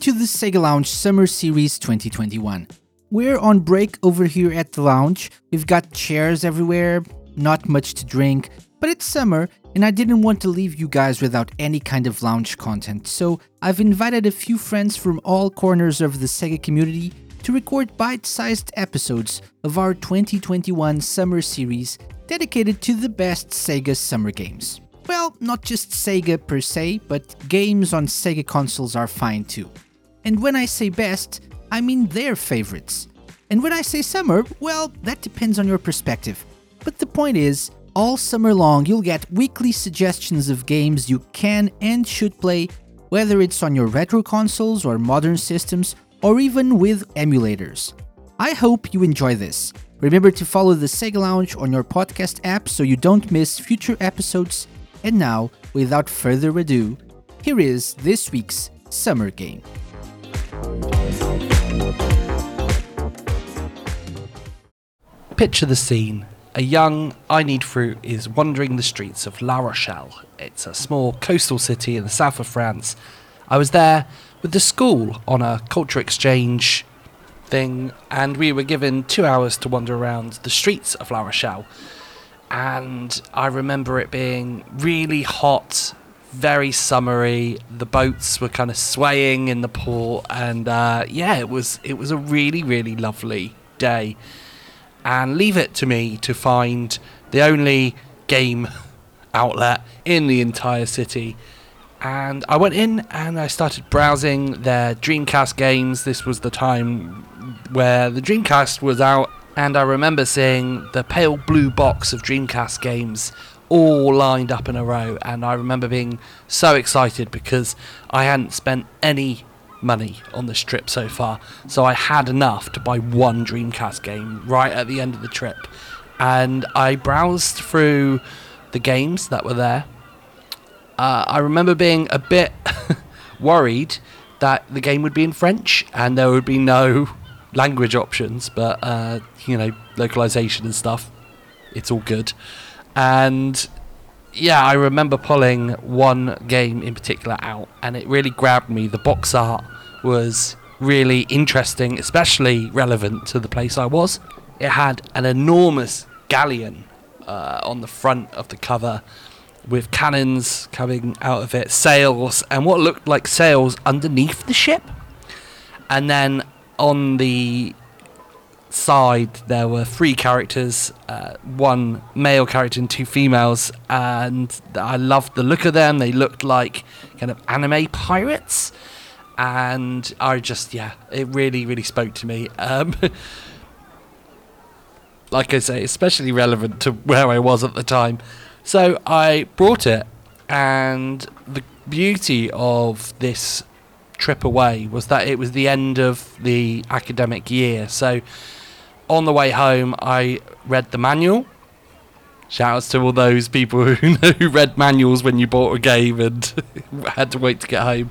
to the Sega Lounge Summer Series 2021. We're on break over here at the lounge. We've got chairs everywhere, not much to drink, but it's summer and I didn't want to leave you guys without any kind of lounge content, so I've invited a few friends from all corners of the Sega community to record bite sized episodes of our 2021 summer series dedicated to the best Sega summer games. Well, not just Sega per se, but games on Sega consoles are fine too. And when I say best, I mean their favorites. And when I say summer, well, that depends on your perspective. But the point is, all summer long you'll get weekly suggestions of games you can and should play, whether it's on your retro consoles or modern systems, or even with emulators. I hope you enjoy this. Remember to follow the Sega Lounge on your podcast app so you don't miss future episodes. And now, without further ado, here is this week's Summer Game. Picture the scene. A young I Need Fruit is wandering the streets of La Rochelle. It's a small coastal city in the south of France. I was there with the school on a culture exchange thing, and we were given two hours to wander around the streets of La Rochelle. And I remember it being really hot, very summery. The boats were kind of swaying in the port, and uh, yeah, it was it was a really really lovely day. And leave it to me to find the only game outlet in the entire city and I went in and I started browsing their Dreamcast games. This was the time where the Dreamcast was out, and I remember seeing the pale blue box of Dreamcast games all lined up in a row, and I remember being so excited because I hadn't spent any money on this trip so far, so I had enough to buy one Dreamcast game right at the end of the trip. And I browsed through the games that were there uh, I remember being a bit worried that the game would be in French and there would be no language options, but uh, you know, localization and stuff, it's all good. And yeah, I remember pulling one game in particular out, and it really grabbed me. The box art was really interesting, especially relevant to the place I was. It had an enormous galleon uh, on the front of the cover with cannons coming out of it, sails, and what looked like sails underneath the ship. And then on the side, there were three characters uh, one male character and two females. And I loved the look of them. They looked like kind of anime pirates. And I just, yeah, it really, really spoke to me. Um, like I say, especially relevant to where I was at the time. So I brought it, and the beauty of this trip away was that it was the end of the academic year. So on the way home, I read the manual. Shouts to all those people who who read manuals when you bought a game and had to wait to get home.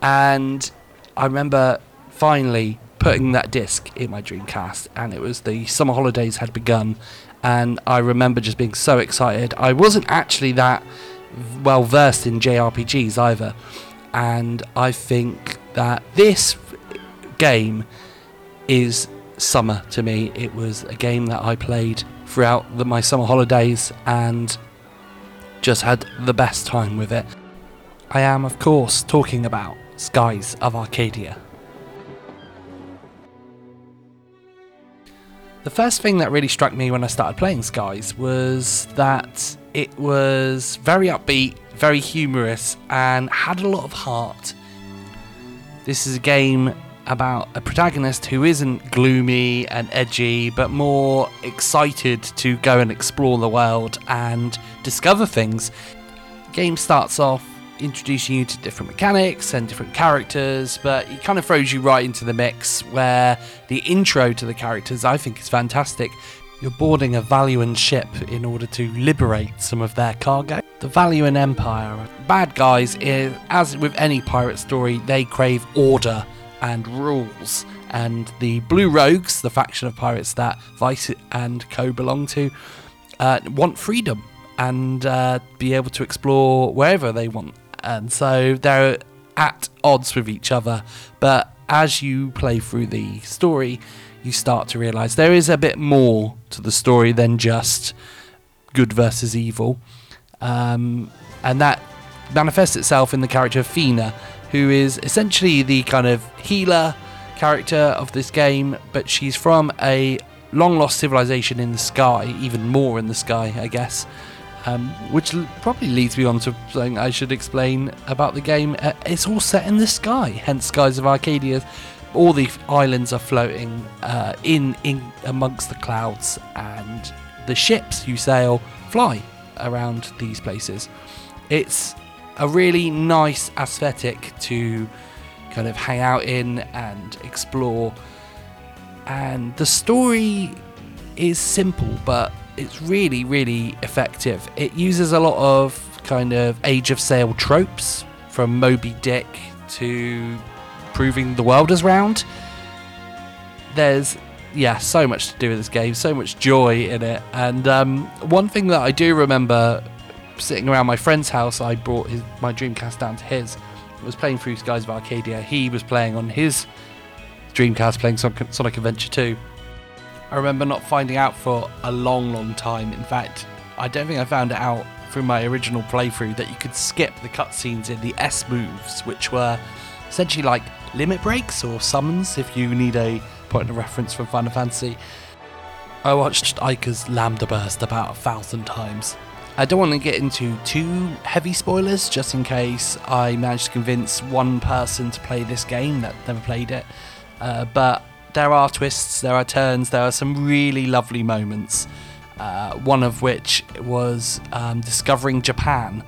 And I remember finally putting that disc in my Dreamcast, and it was the summer holidays had begun, and I remember just being so excited. I wasn't actually that well versed in JRPGs either, and I think that this game is summer to me. It was a game that I played throughout the, my summer holidays and just had the best time with it. I am, of course, talking about Skies of Arcadia. The first thing that really struck me when I started playing Skies was that it was very upbeat, very humorous, and had a lot of heart. This is a game about a protagonist who isn't gloomy and edgy, but more excited to go and explore the world and discover things. The game starts off introducing you to different mechanics and different characters, but it kind of throws you right into the mix where the intro to the characters I think is fantastic. You're boarding a Valuan ship in order to liberate some of their cargo. The Valuan Empire, bad guys, as with any pirate story, they crave order and rules. And the Blue Rogues, the faction of pirates that Vyse and co belong to, uh, want freedom and uh, be able to explore wherever they want and so they're at odds with each other. But as you play through the story, you start to realize there is a bit more to the story than just good versus evil. Um, and that manifests itself in the character of Fina, who is essentially the kind of healer character of this game, but she's from a long lost civilization in the sky, even more in the sky, I guess. Um, which probably leads me on to something I should explain about the game. Uh, it's all set in the sky, hence Skies of Arcadia. All the islands are floating uh, in in amongst the clouds, and the ships you sail fly around these places. It's a really nice aesthetic to kind of hang out in and explore. And the story is simple, but it's really, really effective. It uses a lot of kind of Age of Sail tropes, from Moby Dick to proving the world is round. There's, yeah, so much to do with this game, so much joy in it. And um, one thing that I do remember sitting around my friend's house, I brought his, my Dreamcast down to his. I was playing through Skies of Arcadia. He was playing on his Dreamcast, playing Sonic, Sonic Adventure 2. I remember not finding out for a long, long time. In fact, I don't think I found it out through my original playthrough that you could skip the cutscenes in the S moves, which were essentially like limit breaks or summons if you need a point of reference from Final Fantasy. I watched Aika's Lambda Burst about a thousand times. I don't want to get into too heavy spoilers just in case I manage to convince one person to play this game that never played it. Uh, but there are twists, there are turns, there are some really lovely moments. Uh, one of which was um, discovering Japan,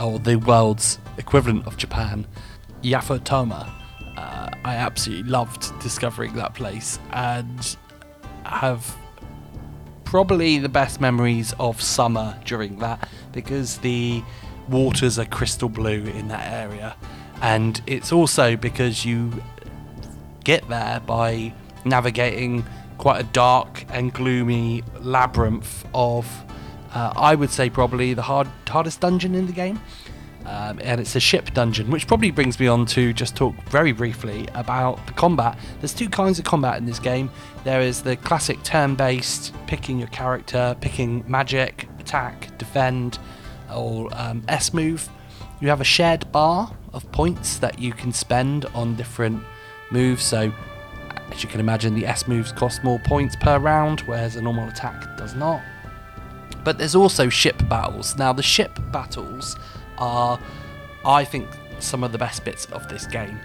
or the world's equivalent of Japan, Yafutoma. Uh, I absolutely loved discovering that place and have probably the best memories of summer during that because the waters are crystal blue in that area. And it's also because you get there by navigating quite a dark and gloomy labyrinth of, uh, I would say, probably the hard, hardest dungeon in the game. Um, and it's a ship dungeon, which probably brings me on to just talk very briefly about the combat. There's two kinds of combat in this game. There is the classic turn-based, picking your character, picking magic, attack, defend, or um, S move. You have a shared bar of points that you can spend on different moves. So, as you can imagine, the S moves cost more points per round, whereas a normal attack does not. But there's also ship battles. Now, the ship battles are, I think, some of the best bits of this game.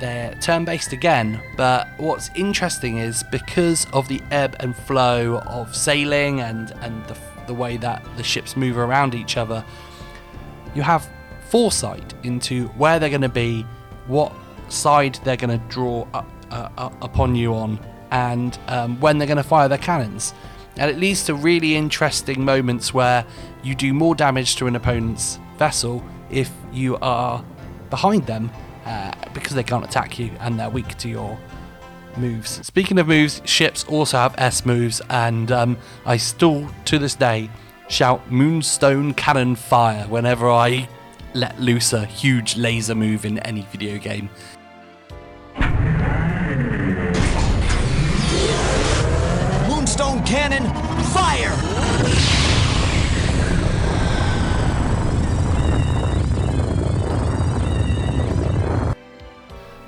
They're turn based again, but what's interesting is because of the ebb and flow of sailing and, and the, the way that the ships move around each other, you have foresight into where they're going to be, what side they're going to draw up, uh, up upon you on, and um, when they're going to fire their cannons. And it leads to really interesting moments where you do more damage to an opponent's vessel if you are behind them uh, because they can't attack you and they're weak to your moves. Speaking of moves, ships also have S moves, and um, I still to this day shout Moonstone Cannon Fire whenever I let loose a huge laser move in any video game.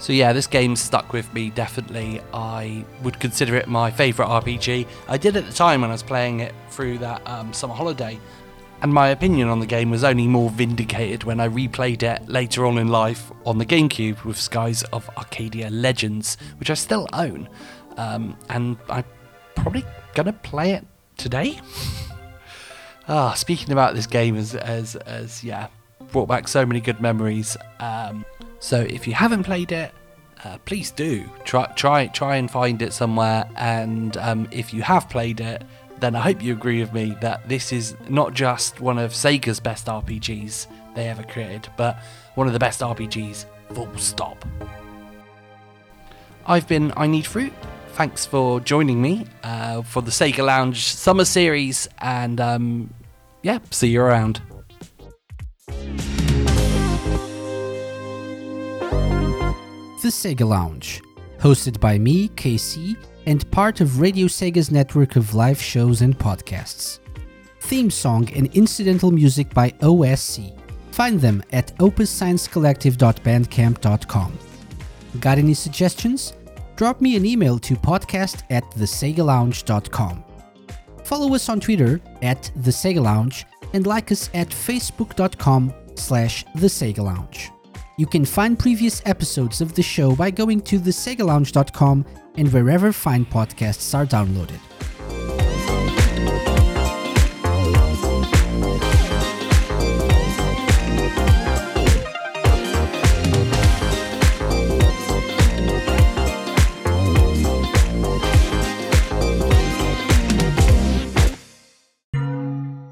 So yeah, this game stuck with me definitely. I would consider it my favourite RPG. I did at the time when I was playing it through that um, summer holiday, and my opinion on the game was only more vindicated when I replayed it later on in life on the GameCube with Skies of Arcadia Legends, which I still own, um, and I'm probably gonna play it today. Ah, speaking about this game as as as yeah, brought back so many good memories. Um, so if you haven't played it, uh, please do try try try and find it somewhere. And um, if you have played it, then I hope you agree with me that this is not just one of Sega's best RPGs they ever created, but one of the best RPGs. Full stop. I've been I Need Fruit. Thanks for joining me uh, for the Sega Lounge Summer Series, and um, yeah, see you around. The Sega Lounge, hosted by me, KC, and part of Radio Sega's network of live shows and podcasts. Theme song and incidental music by OSC. Find them at opussciencecollective.bandcamp.com. Got any suggestions? Drop me an email to podcast at thesegalounge.com. Follow us on Twitter at The Sega Lounge and like us at facebook.com slash The Sega Lounge. You can find previous episodes of the show by going to thesegalounge.com and wherever fine podcasts are downloaded.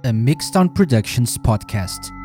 a Mixed On Productions podcast.